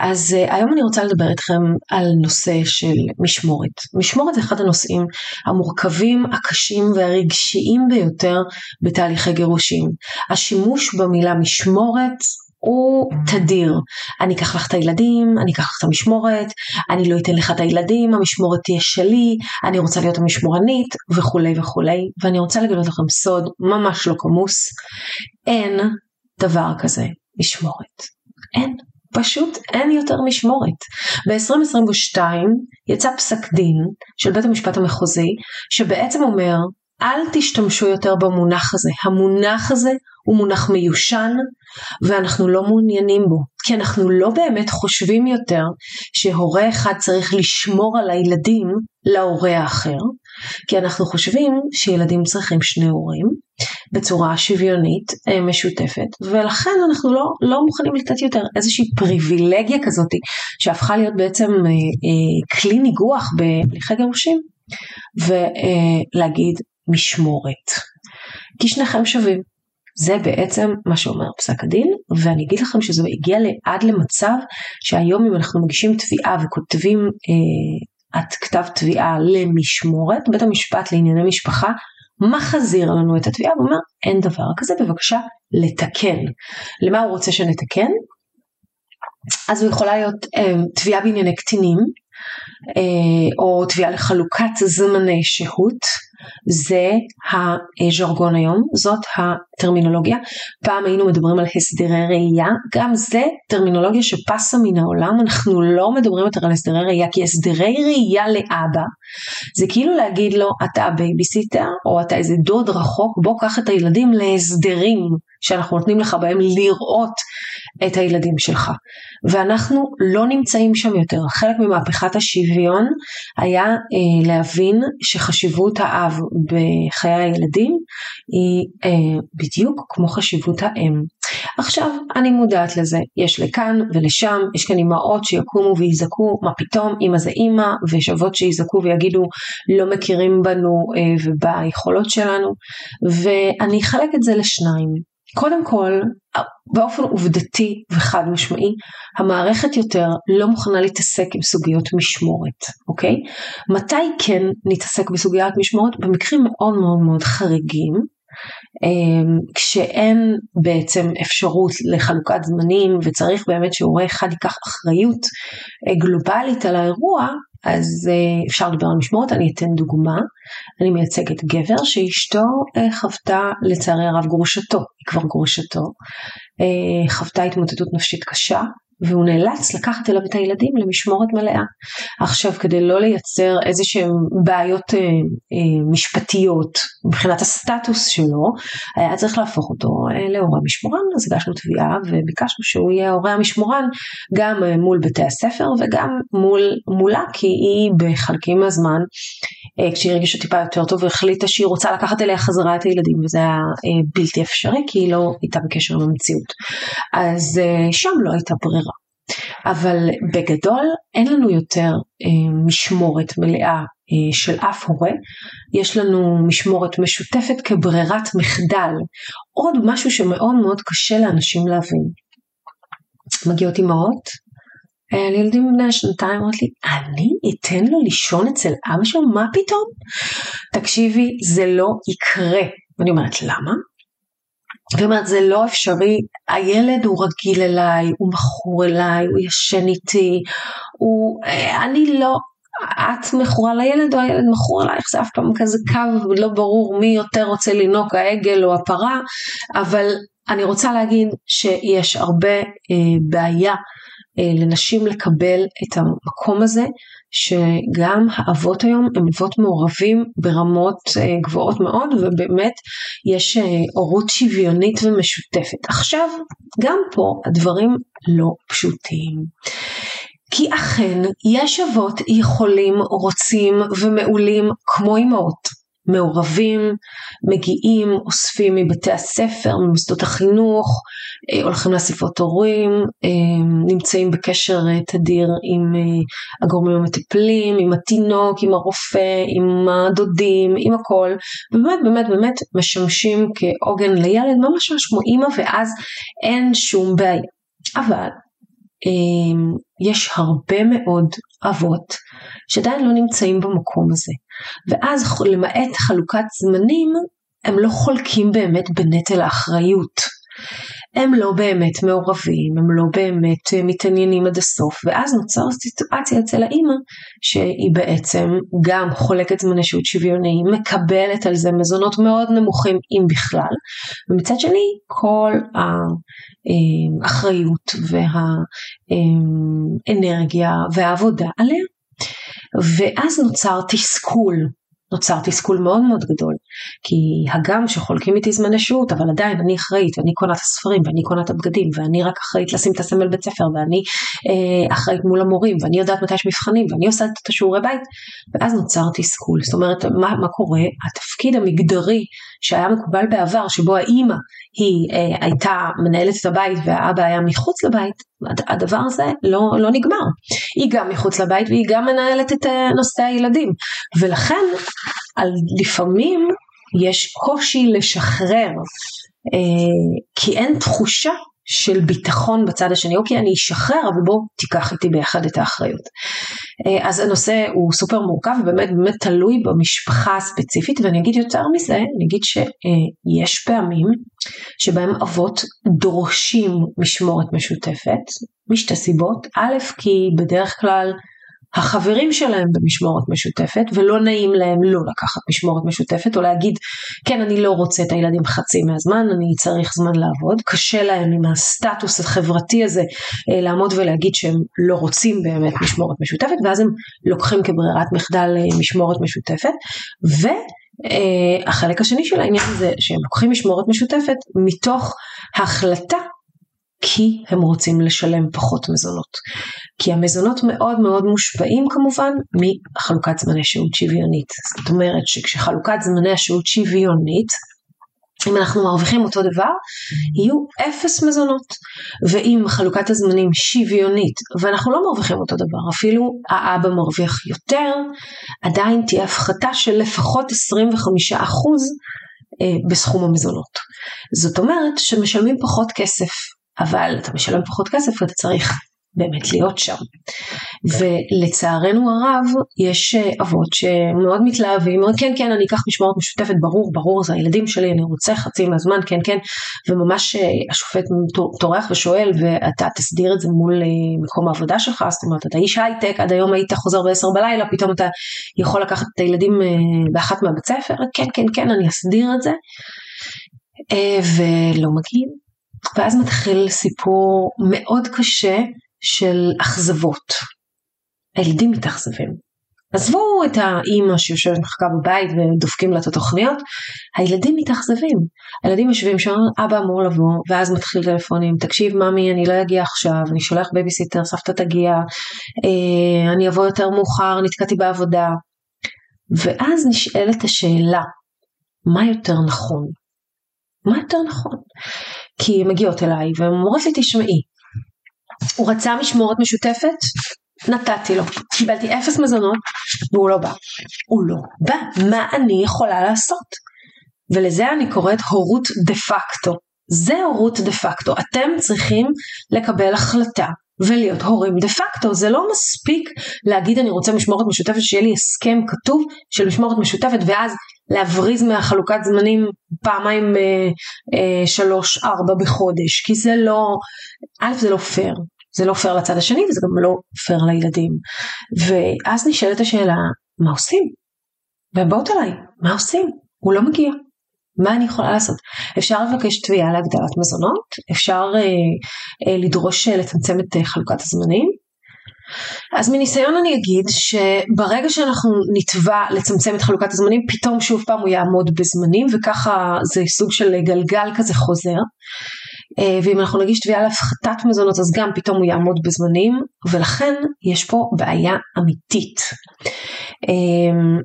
אז uh, היום אני רוצה לדבר איתכם על נושא של משמורת. משמורת זה אחד הנושאים המורכבים, הקשים והרגשיים ביותר בתהליכי גירושים. השימוש במילה משמורת הוא תדיר. אני אקח לך את הילדים, אני אקח לך את המשמורת, אני לא אתן לך את הילדים, המשמורת תהיה שלי, אני רוצה להיות המשמורנית וכולי וכולי. ואני רוצה לגלות לכם סוד ממש לא כמוס, אין דבר כזה משמורת. אין. פשוט אין יותר משמורת. ב-2022 יצא פסק דין של בית המשפט המחוזי שבעצם אומר אל תשתמשו יותר במונח הזה. המונח הזה הוא מונח מיושן ואנחנו לא מעוניינים בו. כי אנחנו לא באמת חושבים יותר שהורה אחד צריך לשמור על הילדים להורה האחר, כי אנחנו חושבים שילדים צריכים שני הורים בצורה שוויונית אה, משותפת, ולכן אנחנו לא, לא מוכנים לתת יותר איזושהי פריבילגיה כזאת שהפכה להיות בעצם אה, אה, כלי ניגוח בהליכי גירושים, ולהגיד משמורת. כי שניכם שווים. זה בעצם מה שאומר פסק הדין, ואני אגיד לכם שזה הגיע עד למצב שהיום אם אנחנו מגישים תביעה וכותבים אה, את כתב תביעה למשמורת, בית המשפט לענייני משפחה מחזיר לנו את התביעה ואומר אין דבר כזה בבקשה לתקן. למה הוא רוצה שנתקן? אז הוא יכולה להיות אה, תביעה בענייני קטינים אה, או תביעה לחלוקת זמני שהות זה הז'רגון היום, זאת הטרמינולוגיה. פעם היינו מדברים על הסדרי ראייה, גם זה טרמינולוגיה שפסה מן העולם, אנחנו לא מדברים יותר על הסדרי ראייה, כי הסדרי ראייה לאבא זה כאילו להגיד לו אתה הבייביסיטר או אתה איזה דוד רחוק, בוא קח את הילדים להסדרים שאנחנו נותנים לך בהם לראות את הילדים שלך. ואנחנו לא נמצאים שם יותר. חלק ממהפכת השוויון היה אה, להבין שחשיבות האב בחיי הילדים היא אה, בדיוק כמו חשיבות האם. עכשיו אני מודעת לזה, יש לכאן ולשם, יש כאן אימהות שיקומו ויזעקו מה פתאום אימא זה אימא, ויש אבות שיזעקו ויגידו לא מכירים בנו אה, וביכולות שלנו, ואני אחלק את זה לשניים. קודם כל, באופן עובדתי וחד משמעי, המערכת יותר לא מוכנה להתעסק עם סוגיות משמורת, אוקיי? מתי כן נתעסק בסוגיית משמורת? במקרים מאוד מאוד מאוד חריגים, אמ, כשאין בעצם אפשרות לחלוקת זמנים וצריך באמת שהורה אחד ייקח אחריות אה, גלובלית על האירוע, אז אה, אפשר לדבר על משמורת, אני אתן דוגמה, אני מייצגת גבר שאשתו אה, חוותה לצערי הרב גרושתו, היא כבר גרושתו, חוותה התמוטטות נפשית קשה, והוא נאלץ לקחת אליו את הילדים למשמורת מלאה. עכשיו כדי לא לייצר איזה שהן בעיות אה, אה, משפטיות מבחינת הסטטוס שלו, היה צריך להפוך אותו אה, להורה משמורן, אז הגשנו תביעה וביקשנו שהוא יהיה ההורה המשמורן גם אה, מול בתי הספר וגם מול, מולה, כי היא בחלקים מהזמן, אה, כשהיא הרגישה טיפה יותר טוב, החליטה שהיא רוצה לקחת אליה חזרה את הילדים, וזה היה אה, בלתי אפשרי, כי היא לא הייתה בקשר עם המציאות. אז אה, שם לא הייתה ברירה. אבל בגדול אין לנו יותר אה, משמורת מלאה אה, של אף הורה, יש לנו משמורת משותפת כברירת מחדל, עוד משהו שמאוד מאוד קשה לאנשים להבין. מגיעות אימהות אה, לילדים בני השנתיים אומרת לי, אני אתן לו לישון אצל אבא שלו? מה פתאום? תקשיבי, זה לא יקרה. ואני אומרת, למה? והיא אומרת, זה לא אפשרי, הילד הוא רגיל אליי, הוא מכור אליי, הוא ישן איתי, הוא, אה, אני לא, את מכורה לילד או הילד מכור אלייך, זה אף פעם כזה קו, לא ברור מי יותר רוצה לנהוג, העגל או הפרה, אבל אני רוצה להגיד שיש הרבה אה, בעיה אה, לנשים לקבל את המקום הזה שגם האבות היום הם אבות מעורבים ברמות אה, גבוהות מאוד ובאמת יש אה, הורות שוויונית ומשותפת. עכשיו גם פה הדברים לא פשוטים. כי אכן יש אבות יכולים, רוצים ומעולים כמו אמהות. מעורבים, מגיעים, אוספים מבתי הספר, ממוסדות החינוך, אה, הולכים לאספות הורים, אה, נמצאים בקשר אה, תדיר עם הגורמים המטפלים, עם התינוק, עם הרופא, עם הדודים, עם הכל, ובאמת באמת באמת משמשים כעוגן לילד, ממש ממש כמו אימא, ואז אין שום בעיה. אבל יש הרבה מאוד אבות שעדיין לא נמצאים במקום הזה. ואז למעט חלוקת זמנים, הם לא חולקים באמת בנטל האחריות. הם לא באמת מעורבים, הם לא באמת אה, מתעניינים עד הסוף, ואז נוצר סיטואציה אצל האימא שהיא בעצם גם חולקת זמני שהות שוויוני, מקבלת על זה מזונות מאוד נמוכים אם בכלל, ומצד שני כל האחריות והאנרגיה והעבודה עליה. ואז נוצר תסכול נוצר תסכול מאוד מאוד גדול. כי הגם שחולקים איתי זמני שהות, אבל עדיין אני אחראית, ואני קונה את הספרים, ואני קונה את הבגדים, ואני רק אחראית לשים את הסמל בית ספר, ואני אה, אחראית מול המורים, ואני יודעת מתי יש מבחנים, ואני עושה את השיעורי בית, ואז נוצר תסכול. זאת אומרת, מה, מה קורה? התפקיד המגדרי שהיה מקובל בעבר, שבו האימא היא אה, הייתה מנהלת את הבית והאבא היה מחוץ לבית, הדבר הזה לא, לא נגמר. היא גם מחוץ לבית והיא גם מנהלת את אה, נושא הילדים. ולכן על, לפעמים יש קושי לשחרר, אה, כי אין תחושה של ביטחון בצד השני, אוקיי אני אשחרר אבל בוא תיקח איתי ביחד את האחריות. אה, אז הנושא הוא סופר מורכב ובאמת באמת תלוי במשפחה הספציפית ואני אגיד יותר מזה, אני אגיד שיש פעמים שבהם אבות דורשים משמורת משותפת משתי סיבות, א' כי בדרך כלל החברים שלהם במשמורת משותפת ולא נעים להם לא לקחת משמורת משותפת או להגיד כן אני לא רוצה את הילדים חצי מהזמן אני צריך זמן לעבוד. קשה להם עם הסטטוס החברתי הזה אה, לעמוד ולהגיד שהם לא רוצים באמת משמורת משותפת ואז הם לוקחים כברירת מחדל אה, משמורת משותפת. והחלק השני של העניין זה שהם לוקחים משמורת משותפת מתוך החלטה כי הם רוצים לשלם פחות מזונות. כי המזונות מאוד מאוד מושפעים כמובן מחלוקת זמני שהות שוויונית. זאת אומרת שכשחלוקת זמני השהות שוויונית, אם אנחנו מרוויחים אותו דבר, יהיו אפס מזונות. ואם חלוקת הזמנים שוויונית, ואנחנו לא מרוויחים אותו דבר, אפילו האבא מרוויח יותר, עדיין תהיה הפחתה של לפחות 25% אה, בסכום המזונות. זאת אומרת שמשלמים פחות כסף אבל אתה משלם פחות כסף ואתה צריך באמת להיות שם. ולצערנו הרב יש אה, אבות שמאוד מתלהבים, אומרים כן כן אני אקח משמורת משותפת ברור ברור זה הילדים שלי אני רוצה חצי מהזמן כן כן. וממש אה, השופט טורח ושואל ואתה תסדיר את זה מול אה, מקום העבודה שלך? זאת אומרת אתה איש הייטק עד היום היית חוזר בעשר בלילה פתאום אתה יכול לקחת את הילדים באחת מהבית ספר? כן כן כן אני אסדיר את זה. ולא מגיעים ואז מתחיל סיפור מאוד קשה של אכזבות. הילדים מתאכזבים. עזבו את האימא שיושבת מחכה בבית ודופקים לה את התוכניות, הילדים מתאכזבים. הילדים יושבים שם, אבא אמור לבוא, ואז מתחיל טלפונים, תקשיב ממי אני לא אגיע עכשיו, אני שולח בייביסיטר, סבתא תגיע, אה, אני אבוא יותר מאוחר, נתקעתי בעבודה. ואז נשאלת השאלה, מה יותר נכון? מה יותר נכון? כי הן מגיעות אליי והן אומרות לי תשמעי, הוא רצה משמורת משותפת, נתתי לו, קיבלתי אפס מזונות והוא לא בא. הוא לא בא, מה אני יכולה לעשות? ולזה אני קוראת הורות דה פקטו. זה הורות דה פקטו, אתם צריכים לקבל החלטה ולהיות הורים דה פקטו, זה לא מספיק להגיד אני רוצה משמורת משותפת שיהיה לי הסכם כתוב של משמורת משותפת ואז להבריז מהחלוקת זמנים פעמיים אה, אה, שלוש ארבע בחודש כי זה לא, א' זה לא פייר, זה לא פייר לצד השני וזה גם לא פייר לילדים ואז נשאלת השאלה מה עושים? והן באות אליי, מה עושים? הוא לא מגיע. מה אני יכולה לעשות? אפשר לבקש תביעה להגדלת מזונות, אפשר אה, אה, לדרוש אה, לצמצם את אה, חלוקת הזמנים, אז מניסיון אני אגיד שברגע שאנחנו נתבע לצמצם את חלוקת הזמנים פתאום שוב פעם הוא יעמוד בזמנים וככה זה סוג של גלגל כזה חוזר אה, ואם אנחנו נגיש תביעה להפחתת מזונות אז גם פתאום הוא יעמוד בזמנים ולכן יש פה בעיה אמיתית. אה,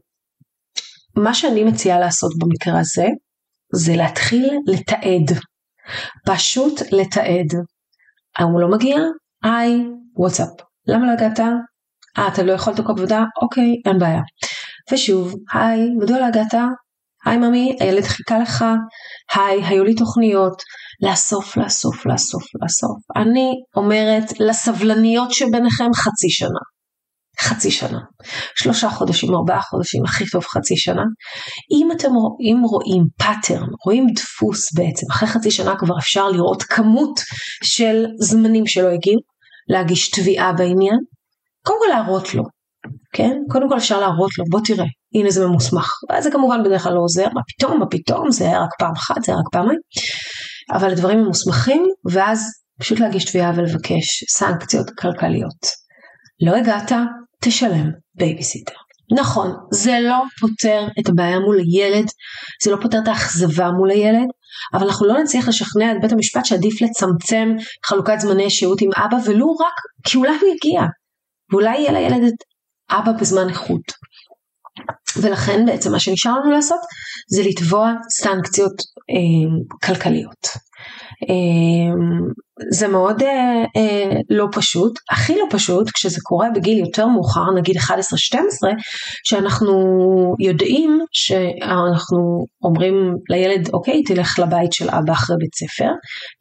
מה שאני מציעה לעשות במקרה הזה זה להתחיל לתעד, פשוט לתעד. הוא לא מגיע? היי, וואטסאפ. למה לא הגעת? אה, אתה לא יכול לתקוע עבודה? אוקיי, אין בעיה. ושוב, היי, מדוע לא הגעת? היי ממי, הילד חיכה לך, היי, היו לי תוכניות, לאסוף, לאסוף, לאסוף, לאסוף. אני אומרת לסבלניות שביניכם חצי שנה. חצי שנה. שלושה חודשים, ארבעה חודשים, הכי טוב חצי שנה. אם אתם רואים, רואים pattern, רואים דפוס בעצם, אחרי חצי שנה כבר אפשר לראות כמות של זמנים שלא הגיעו, להגיש תביעה בעניין, קודם כל להראות לו, כן? קודם כל אפשר להראות לו, בוא תראה, הנה זה ממוסמך. זה כמובן בדרך כלל לא עוזר, מה פתאום, מה פתאום, זה היה רק פעם אחת, זה היה רק פעמיים. אבל הדברים ממוסמכים, ואז פשוט להגיש תביעה ולבקש סנקציות כלכליות. לא הגעת, תשלם בייביסיטר. נכון, זה לא פותר את הבעיה מול הילד, זה לא פותר את האכזבה מול הילד, אבל אנחנו לא נצליח לשכנע את בית המשפט שעדיף לצמצם חלוקת זמני שהות עם אבא, ולו רק כי אולי הוא יגיע, ואולי יהיה לילד את אבא בזמן איכות. ולכן בעצם מה שנשאר לנו לעשות זה לתבוע סנקציות אה, כלכליות. אה, זה מאוד אה, אה, לא פשוט, הכי לא פשוט כשזה קורה בגיל יותר מאוחר, נגיד 11-12, שאנחנו יודעים שאנחנו אומרים לילד אוקיי תלך לבית של אבא אחרי בית ספר,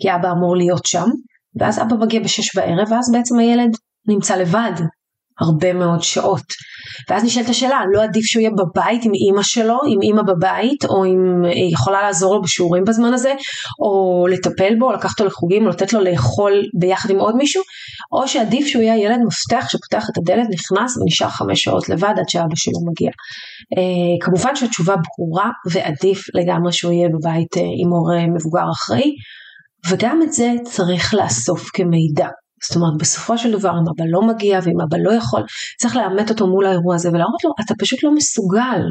כי אבא אמור להיות שם, ואז אבא מגיע בשש בערב ואז בעצם הילד נמצא לבד הרבה מאוד שעות. ואז נשאלת השאלה, לא עדיף שהוא יהיה בבית עם אימא שלו, עם אימא בבית, או אם היא אה, יכולה לעזור לו בשיעורים בזמן הזה, או לטפל בו, או לקחת אותו לחוגים, או לתת לו לאכול ביחד עם עוד מישהו, או שעדיף שהוא יהיה ילד מפתח שפותח את הדלת, נכנס ונשאר חמש שעות לבד עד שאבא שלו מגיע. אה, כמובן שהתשובה ברורה, ועדיף לגמרי שהוא יהיה בבית אה, עם הורה מבוגר אחראי, וגם את זה צריך לאסוף כמידע. זאת אומרת בסופו של דבר אם אבא לא מגיע ואם אבא לא יכול צריך לאמת אותו מול האירוע הזה ולהראות לו אתה פשוט לא מסוגל.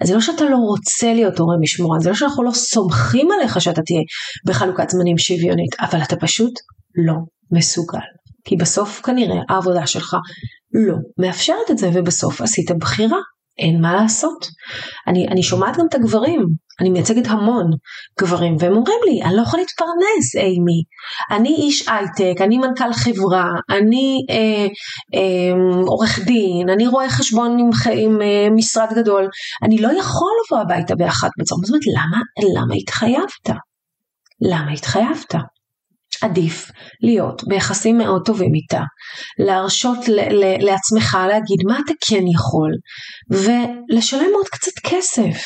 אז זה לא שאתה לא רוצה להיות הורה משמורן זה לא שאנחנו לא סומכים עליך שאתה תהיה בחלוקת זמנים שוויונית אבל אתה פשוט לא מסוגל. כי בסוף כנראה העבודה שלך לא מאפשרת את זה ובסוף עשית בחירה אין מה לעשות. אני, אני שומעת גם את הגברים, אני מייצגת המון גברים, והם אומרים לי, אני לא יכול להתפרנס, אימי. אני איש הייטק, אני מנכ"ל חברה, אני אה, אה, עורך דין, אני רואה חשבון עם, עם אה, משרד גדול, אני לא יכול לבוא הביתה באחת בצהריים. זאת אומרת, למה, למה התחייבת? למה התחייבת? עדיף להיות ביחסים מאוד טובים איתה, להרשות לעצמך להגיד מה אתה כן יכול ולשלם עוד קצת כסף.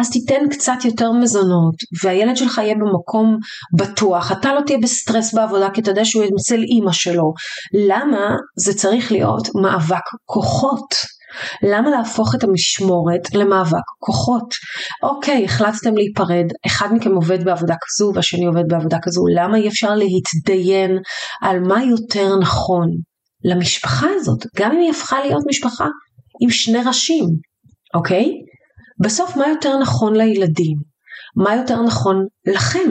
אז תיתן קצת יותר מזונות והילד שלך יהיה במקום בטוח, אתה לא תהיה בסטרס בעבודה כי אתה יודע שהוא אצל אימא שלו. למה זה צריך להיות מאבק כוחות? למה להפוך את המשמורת למאבק כוחות? אוקיי, החלטתם להיפרד, אחד מכם עובד בעבודה כזו והשני עובד בעבודה כזו, למה אי אפשר להתדיין על מה יותר נכון למשפחה הזאת, גם אם היא הפכה להיות משפחה עם שני ראשים, אוקיי? בסוף מה יותר נכון לילדים? מה יותר נכון לכם?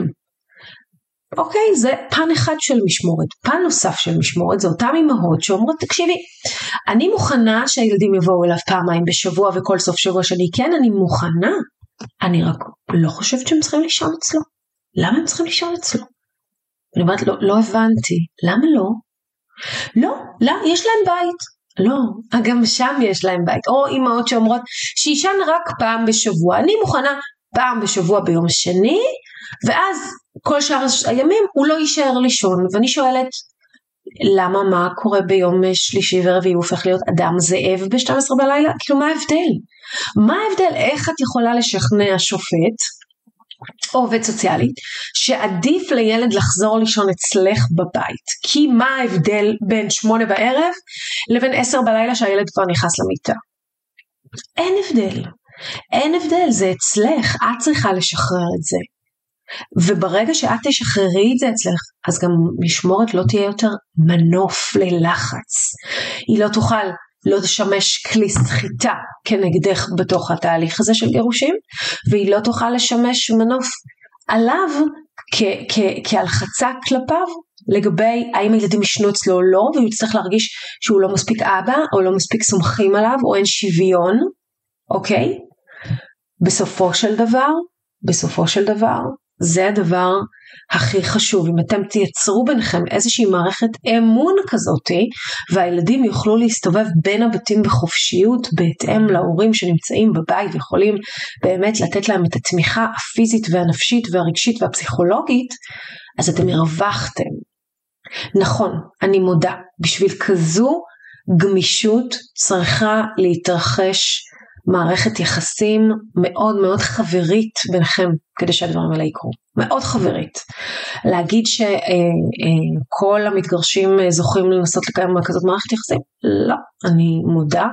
אוקיי, זה פן אחד של משמורת. פן נוסף של משמורת זה אותן אימהות שאומרות, תקשיבי, אני מוכנה שהילדים יבואו אליו פעמיים בשבוע וכל סוף שבוע שלי, כן, אני מוכנה, אני רק לא חושבת שהם צריכים לישון אצלו. למה הם צריכים לישון אצלו? אני אומרת, לא, לא הבנתי, למה לא? לא, לא, יש להם בית. לא, גם שם יש להם בית. או אימהות שאומרות שישן רק פעם בשבוע. אני מוכנה פעם בשבוע ביום שני, ואז כל שאר הימים הוא לא יישאר לישון. ואני שואלת, למה מה קורה ביום שלישי ורביעי הוא הופך להיות אדם זאב ב-12 בלילה? כאילו מה ההבדל? מה ההבדל? איך את יכולה לשכנע שופט או עובד סוציאלית שעדיף לילד לחזור לישון אצלך בבית כי מה ההבדל בין שמונה בערב לבין עשר בלילה שהילד כבר נכנס למיטה? אין הבדל. אין הבדל, זה אצלך, את צריכה לשחרר את זה. וברגע שאת תשחררי את זה אצלך, אז גם משמורת לא תהיה יותר מנוף ללחץ. היא לא תוכל לא תשמש כלי סחיטה כנגדך בתוך התהליך הזה של גירושים, והיא לא תוכל לשמש מנוף עליו כהלחצה כלפיו לגבי האם הילדים ישנו אצלו או לא, והוא יצטרך להרגיש שהוא לא מספיק אבא, או לא מספיק סומכים עליו, או אין שוויון, אוקיי? בסופו של דבר, בסופו של דבר, זה הדבר הכי חשוב. אם אתם תייצרו ביניכם איזושהי מערכת אמון כזאתי, והילדים יוכלו להסתובב בין הבתים בחופשיות בהתאם להורים שנמצאים בבית ויכולים באמת לתת להם את התמיכה הפיזית והנפשית והרגשית והפסיכולוגית, אז אתם הרווחתם. נכון, אני מודה, בשביל כזו גמישות צריכה להתרחש מערכת יחסים מאוד מאוד חברית ביניכם כדי שהדברים האלה יקרו. מאוד חברית. להגיד שכל אה, אה, המתגרשים אה, זוכים לנסות לקיים כזאת מערכת יחסים? לא. אני מודה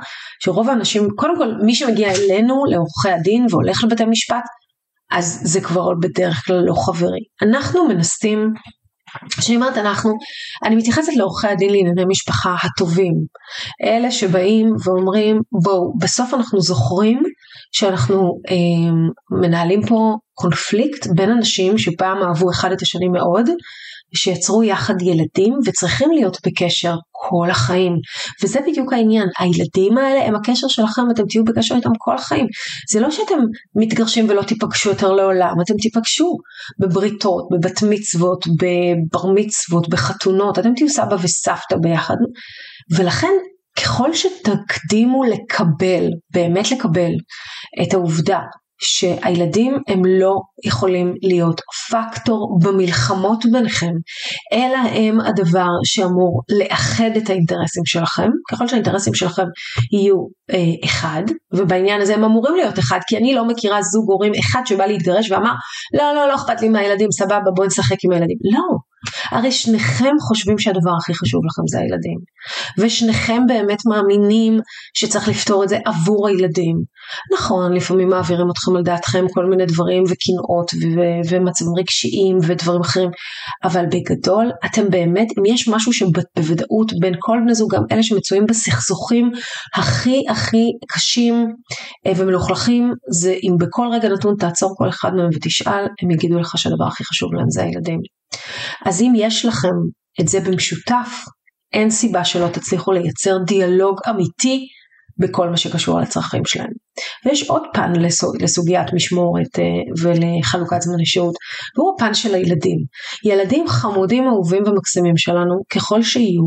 שרוב האנשים, קודם כל מי שמגיע אלינו, לעורכי הדין והולך לבתי משפט, אז זה כבר בדרך כלל לא חברי. אנחנו מנסים כשאני אומרת אנחנו, אני מתייחסת לעורכי הדין לענייני משפחה הטובים, אלה שבאים ואומרים בואו בסוף אנחנו זוכרים שאנחנו אה, מנהלים פה קונפליקט בין אנשים שפעם אהבו אחד את השני מאוד שיצרו יחד ילדים וצריכים להיות בקשר כל החיים. וזה בדיוק העניין, הילדים האלה הם הקשר שלכם ואתם תהיו בקשר איתם כל החיים. זה לא שאתם מתגרשים ולא תיפגשו יותר לעולם, אתם תיפגשו בבריתות, בבת מצוות, בבר מצוות, בחתונות, אתם תהיו סבא וסבתא ביחד. ולכן ככל שתקדימו לקבל, באמת לקבל, את העובדה שהילדים הם לא יכולים להיות פקטור במלחמות ביניכם, אלא הם הדבר שאמור לאחד את האינטרסים שלכם, ככל שהאינטרסים שלכם יהיו אה, אחד, ובעניין הזה הם אמורים להיות אחד, כי אני לא מכירה זוג הורים אחד שבא להתגרש ואמר, לא, לא, לא אכפת לי מהילדים, סבבה, בואו נשחק עם הילדים. לא, הרי שניכם חושבים שהדבר הכי חשוב לכם זה הילדים, ושניכם באמת מאמינים שצריך לפתור את זה עבור הילדים. נכון, לפעמים מעבירים אתכם על דעתכם כל מיני דברים וקנאות ו- ומצבים רגשיים ודברים אחרים, אבל בגדול אתם באמת, אם יש משהו שבוודאות בין כל בני זוג, גם אלה שמצויים בסכסוכים הכי הכי קשים אה, ומלוכלכים, זה אם בכל רגע נתון תעצור כל אחד מהם ותשאל, הם יגידו לך שהדבר הכי חשוב להם זה הילדים. אז אם יש לכם את זה במשותף, אין סיבה שלא תצליחו לייצר דיאלוג אמיתי בכל מה שקשור לצרכים שלהם. ויש עוד פן לסוגיית משמורת אה, ולחלוקת זמני שהות, והוא הפן של הילדים. ילדים חמודים, אהובים ומקסימים שלנו, ככל שיהיו,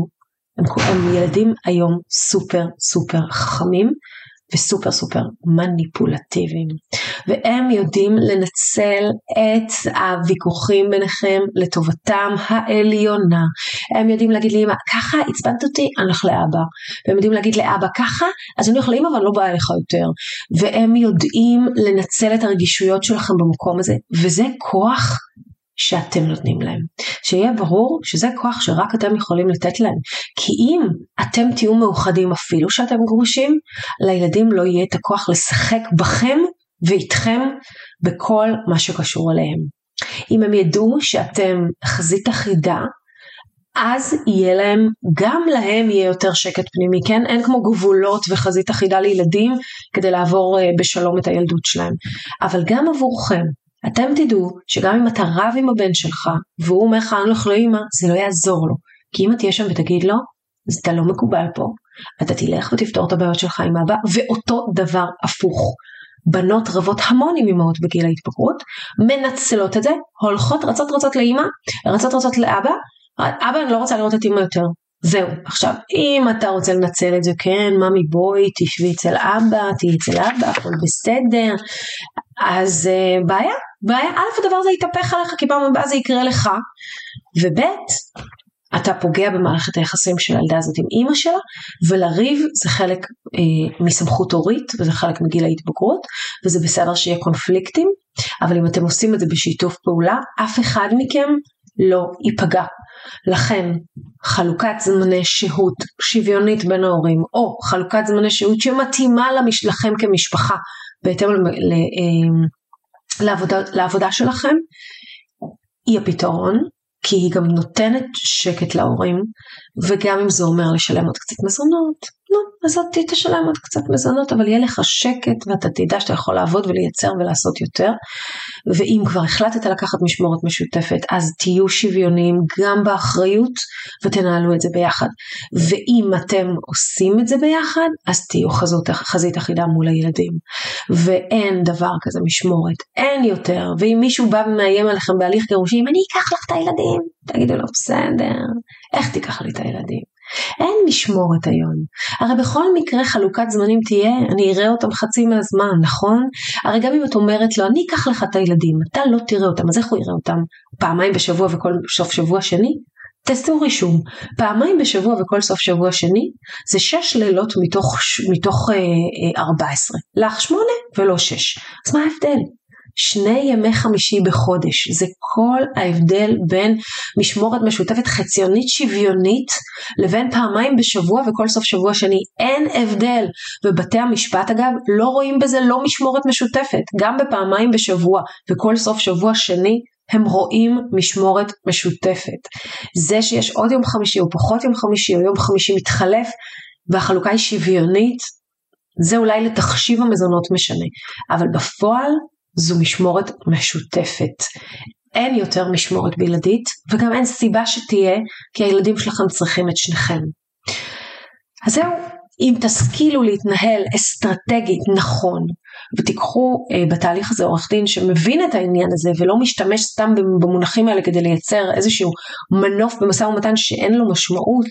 הם, הם ילדים היום סופר סופר חכמים, וסופר סופר מניפולטיביים. והם יודעים לנצל את הוויכוחים ביניכם לטובתם העליונה. הם יודעים להגיד לאמא, ככה עצבנת אותי, אני הולך לאבא. והם יודעים להגיד לאבא, ככה, אז אני הולך לאמא ואני לא באה אליך יותר. והם יודעים לנצל את הרגישויות שלכם במקום הזה, וזה כוח שאתם נותנים להם. שיהיה ברור שזה כוח שרק אתם יכולים לתת להם. כי אם אתם תהיו מאוחדים אפילו שאתם גרושים, לילדים לא יהיה את הכוח לשחק בכם ואיתכם בכל מה שקשור אליהם. אם הם ידעו שאתם חזית אחידה, אז יהיה להם, גם להם יהיה יותר שקט פנימי, כן? אין כמו גבולות וחזית אחידה לילדים כדי לעבור אה, בשלום את הילדות שלהם. אבל גם עבורכם, אתם תדעו שגם אם אתה רב עם הבן שלך והוא אומר לך אני הולך לאמא זה לא יעזור לו. כי אם תהיה שם ותגיד לו אז אתה לא מקובל פה אתה תלך ותפתור את הבעיות שלך עם אבא ואותו דבר הפוך. בנות רבות המון עם אמהות בגיל ההתבגרות מנצלות את זה הולכות רצות רצות לאמא רצות רצות לאבא. אבא אני לא רוצה לראות את אמא יותר זהו, עכשיו אם אתה רוצה לנצל את זה, כן, ממי בואי תשבי אצל אבא, תהיי אצל אבא, הכל בסדר, אז uh, בעיה, בעיה, א' הדבר הזה יתהפך עליך כי פעם הבאה זה יקרה לך, וב' אתה פוגע במערכת היחסים של הילדה הזאת עם אימא שלה, ולריב זה חלק אה, מסמכות הורית, וזה חלק מגיל ההתבגרות, וזה בסדר שיהיה קונפליקטים, אבל אם אתם עושים את זה בשיתוף פעולה, אף אחד מכם לא ייפגע. לכן חלוקת זמני שהות שוויונית בין ההורים, או חלוקת זמני שהות שמתאימה למש... לכם כמשפחה בהתאם ל... ל... אה, לעבודה, לעבודה שלכם, היא הפתרון, כי היא גם נותנת שקט להורים, וגם אם זה אומר לשלם עוד קצת מזונות, נו, אז את תשלם עוד קצת מזונות, אבל יהיה לך שקט ואתה תדע שאתה יכול לעבוד ולייצר ולעשות יותר. ואם כבר החלטת לקחת משמורת משותפת, אז תהיו שוויוניים גם באחריות ותנהלו את זה ביחד. ואם אתם עושים את זה ביחד, אז תהיו חזות, חזית אחידה מול הילדים. ואין דבר כזה משמורת, אין יותר. ואם מישהו בא ומאיים עליכם בהליך גירושים, אני אקח לך את הילדים, תגידו לו, בסדר, איך תיקח לי את הילדים? אין משמורת היום. הרי בכל מקרה חלוקת זמנים תהיה, אני אראה אותם חצי מהזמן, נכון? הרי גם אם את אומרת לו, אני אקח לך את הילדים, אתה לא תראה אותם, אז איך הוא יראה אותם? פעמיים בשבוע וכל סוף שבוע שני? תעשו רישום, פעמיים בשבוע וכל סוף שבוע שני זה שש לילות מתוך, מתוך אה, אה, 14, לך שמונה ולא שש, אז מה ההבדל? שני ימי חמישי בחודש, זה כל ההבדל בין משמורת משותפת חציונית שוויונית לבין פעמיים בשבוע וכל סוף שבוע שני, אין הבדל. ובתי המשפט אגב לא רואים בזה לא משמורת משותפת, גם בפעמיים בשבוע וכל סוף שבוע שני הם רואים משמורת משותפת. זה שיש עוד יום חמישי או פחות יום חמישי או יום חמישי מתחלף והחלוקה היא שוויונית, זה אולי לתחשיב המזונות משנה, אבל בפועל זו משמורת משותפת. אין יותר משמורת בלעדית, וגם אין סיבה שתהיה, כי הילדים שלכם צריכים את שניכם. אז זהו, אם תשכילו להתנהל אסטרטגית נכון, ותיקחו אה, בתהליך הזה עורך דין שמבין את העניין הזה ולא משתמש סתם במונחים האלה כדי לייצר איזשהו מנוף במשא ומתן שאין לו משמעות,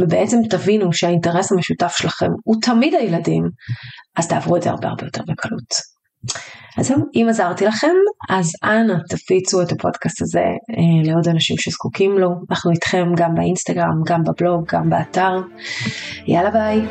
ובעצם תבינו שהאינטרס המשותף שלכם הוא תמיד הילדים, אז תעברו את זה הרבה הרבה יותר בקלות. אז זהו, אם עזרתי לכם, אז אנא תפיצו את הפודקאסט הזה אה, לעוד אנשים שזקוקים לו. אנחנו איתכם גם באינסטגרם, גם בבלוג, גם באתר. יאללה ביי.